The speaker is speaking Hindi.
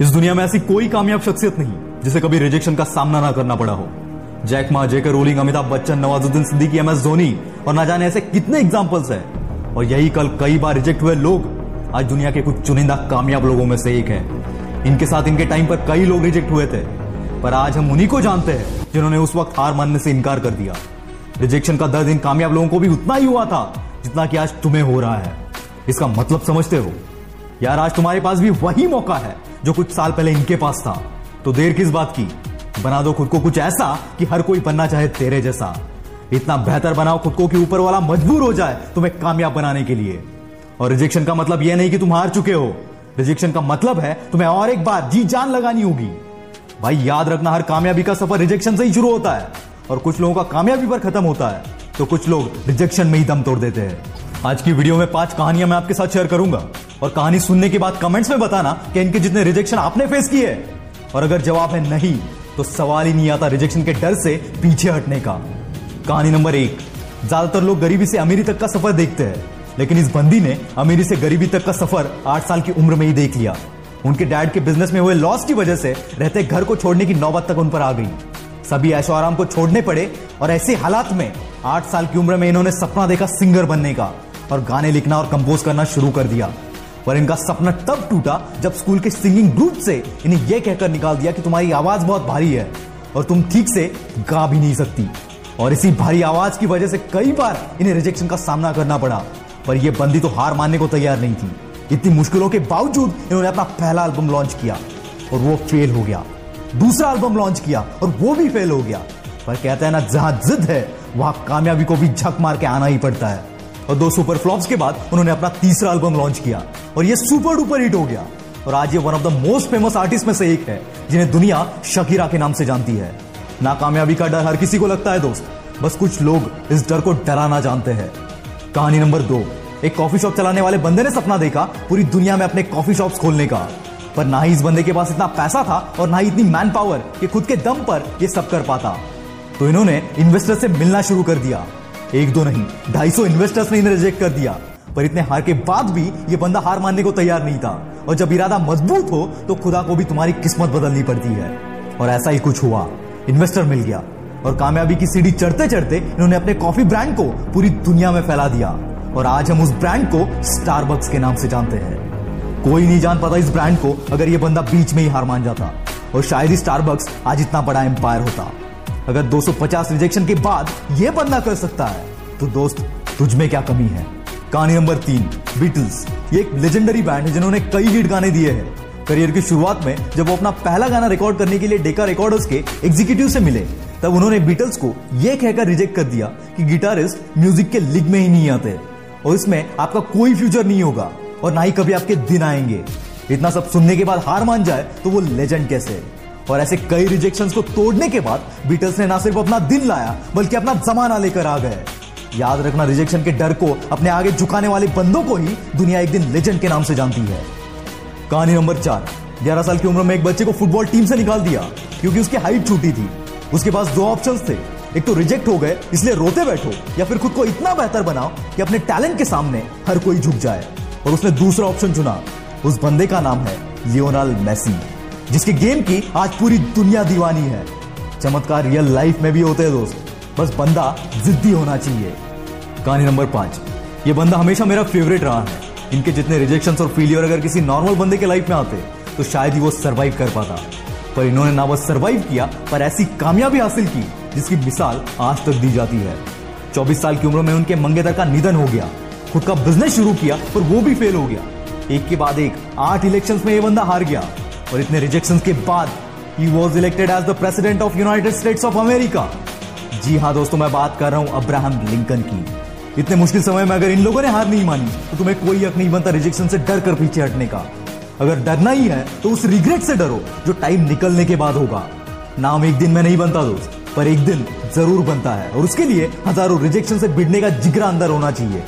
इस दुनिया में ऐसी कोई कामयाब शख्सियत नहीं, जिसे कभी रिजेक्शन का सामना ना करना पड़ा हो। Jack Ma, J K, Rowling, Amitabh Bachchan, Nawazuddin Siddiqui, M S Dhoni, और ना जाने ऐसे कितने एग्जाम्पल्स है। और यही कल कई बार रिजेक्ट हुए लोग आज दुनिया के कुछ चुनिंदा कामयाब लोगों में से एक है। इनके साथ इनके टाइम पर कई लोग रिजेक्ट हुए थे, पर आज हम उन्हीं को जानते हैं, जिन्होंने उस वक्त हार मानने से इनकार कर दिया। रिजेक्शन का दर्द इन कामयाब लोगों को भी उतना ही हुआ था, जितना कि आज तुम्हें हो रहा है। इसका मतलब समझते हो? यार, आज तुम्हारे पास भी वही मौका है। जो कुछ साल पहले इनके पास था। तो देर किस बात की? बना दो खुद को कुछ ऐसा कि हर कोई बनना चाहे तेरे जैसा। इतना बेहतर बनाओ खुद को कि ऊपर वाला मजबूर हो जाए तुम्हें कामयाब बनाने के लिए। और रिजेक्शन का मतलब यह नहीं कि तुम हार चुके हो। रिजेक्शन का मतलब है तुम्हें और एक बार जी जान लगानी होगी। भाई, याद रखना, हर कामयाबी का सफ़र रिजेक्शन से ही शुरू होता है। और कुछ लोगों का कामयाबी पर खत्म होता है। तो कुछ लोग रिजेक्शन में ही दम तोड़ देते हैं। आज की वीडियो में पाँच कहानियाँ मैं आपके साथ शेयर करूँगा। और कहानी सुनने के बाद कमेंट्स में बताना कि इनके जितने रिजेक्शन आपने फेस किए और अगर जवाब है नहीं तो सवाल ही नहीं आता रिजेक्शन के डर से पीछे हटने का। कहानी नंबर एक, ज़्यादातर लोग गरीबी से अमीरी तक का सफ़र देखते हैं, लेकिन इस बंदी ने अमीरी से गरीबी तक का सफ़र आठ साल की उम्र में ही देख लिया। उनके डैड के बिज़नेस में हुए लॉस की वजह से रहते घर को छोड़ने की नौबत तक उन पर आ गई। सभी ऐशो आराम को छोड़ने पड़े और ऐसे हालात में आठ साल की उम्र में इन्होंने सपना देखा सिंगर बनने का और गाने लिखना और कंपोज करना शुरू कर दिया। पर इनका सपना तब टूटा जब स्कूल के सिंगिंग ग्रुप से इन्हें यह कहकर निकाल दिया कि तुम्हारी आवाज़ बहुत भारी है और तुम ठीक से गा भी नहीं सकती। और इसी भारी आवाज़ की वजह से कई बार इन्हें रिजेक्शन का सामना करना पड़ा। पर यह बंदी तो हार मानने को तैयार नहीं थी। इतनी मुश्किलों के बावजूद इन्होंने अपना पहला एल्बम लॉन्च किया और वो फेल हो गया। दूसरा एल्बम लॉन्च किया और वो भी फेल हो गया। पर कहते हैं ना, जहाँ जिद है, वहाँ कामयाबी को भी झक मार के आना ही पड़ता है। और दो सुपर फ्लॉप्स के बाद उन्होंने अपना तीसरा एल्बम लॉन्च किया। और ये सुपर डुपर हिट हो गया। और आज ये one of the most famous artist में से एक है, जिन्हें दुनिया शकीरा के नाम से जानती है। नाकामयाबी का डर हर किसी को लगता है, दोस्त। बस कुछ लोग इस डर को डराना जानते हैं। कहानी नंबर दो। एक कॉफ़ी शॉप चलाने वाले बंदे ने सपना देखा पूरी दुनिया में अपने कॉफ़ी शॉप्स खोलने का। पर ना ही इस बंदे के पास इतना पैसा था और ना ही इतनी मैन पावर कि खुद के दम पर ये सब कर पाता। तो इन्होंने इन्वेस्टर से मिलना शुरू कर दिया। एक दो नहीं, ढाई सौ इन्वेस्टर्स ने इन्हें रिजेक्ट कर दिया। पर इतने हार के बाद भी ये बंदा हार मानने को तैयार नहीं था। और जब इरादा मज़बूत हो तो खुदा को भी तुम्हारी किस्मत बदलनी पड़ती है। और ऐसा ही कुछ हुआ। इन्वेस्टर मिल गया। और कामयाबी की सीढ़ी चढ़ते चढ़ते इन्होंने अपने कॉफ़ी ब्रांड को पूरी दुनिया में फैला दिया। और आज हम उस ब्रांड को स्टारबक्स के नाम से जानते हैं। कोई नहीं जान पाता इस ब्रांड को, अगर ये बंदा बीच में ही हार मान जाता। और शायद ही स्टारबक्स आज इतना बड़ा एम्पायर होता। अगर 250 रिजेक्शन के बाद यह बंदा कर सकता है तो दोस्त, तुझ में क्या कमी है? कहानी नंबर तीन बीटल्स ये एक लेजेंडरी बैंड है जिन्होंने कई हिट गाने दिए हैं। करियर की शुरुआत में, जब वो अपना पहला गाना रिकॉर्ड करने के लिए डेका रिकॉर्डर्स के एग्जीक्यूटिव से मिले, तब उन्होंने बीटल्स को यह कहकर रिजेक्ट कर दिया कि गिटारिस्ट म्यूज़िक के लिग में ही नहीं आते। और इसमें आपका कोई फ्यूचर नहीं होगा, और ना ही कभी आपके दिन आएँगे। इतना सब सुनने के बाद हार मान जाए तो वो लेजेंड कैसे? और ऐसे कई रिजेक्शन को तोड़ने के बाद बीटल्स ने ना सिर्फ़ अपना दिन लाया, बल्कि अपना जमाना लेकर आ गए। याद रखना रिजेक्शन के डर को अपने आगे झुकाने वाले बंदों को ही दुनिया एक दिन लेजेंड के नाम से जानती है। कहानी नंबर चार, ग्यारह साल की उम्र में एक बच्चे को फुटबॉल टीम से निकाल दिया, क्योंकि उसकी हाइट छोटी थी। उसके पास दो ऑप्शंस थे। एक तो रिजेक्ट हो गए, इसलिए रोते बैठो, या फिर खुद को इतना बेहतर बनाओ कि अपने टैलेंट के सामने हर कोई झुक जाए। और उसने दूसरा ऑप्शन चुना, उस बंदे का नाम है लियोनाल मैसी जिसके गेम की आज पूरी दुनिया दीवानी है। चमत्कार रियल लाइफ में भी होते हैं दोस्त। बस बंदा जिद्दी होना चाहिए। कहानी नंबर पाँच। ये बंदा हमेशा मेरा फेवरेट रहा है। इनके जितने रिजेक्शन और फेलियर अगर किसी नॉर्मल बंदे के लाइफ में आते तो शायद ही वो सरवाइव कर पाता। पर इन्होंने ना बस सरवाइव किया, पर ऐसी कामयाबी हासिल की, जिसकी मिसाल आज तक दी जाती है। 24 साल की उम्र में उनके मंगेतर का निधन हो गया। खुद का बिज़नेस शुरू किया, पर वो भी फेल हो गया। एक के बाद एक, आठ इलेक्शंस में ये बंदा हार गया। और इतने रिजेक्शन के बाद ही was elected as the president of United States of America जी हाँ दोस्तों, मैं बात कर रहा हूँ अब्राहम लिंकन की। इतने मुश्किल समय में अगर इन लोगों ने हार नहीं मानी तो तुम्हें कोई हक नहीं बनता रिजेक्शन से डर कर पीछे हटने का। अगर डरना ही है तो उस रिग्रेट से डरो, जो टाइम निकलने के बाद होगा। नाम एक दिन में नहीं बनता दोस्त, पर एक दिन ज़रूर बनता है, और उसके लिए हज़ारों रिजेक्शन से भिड़ने का जिगरा अंदर होना चाहिए।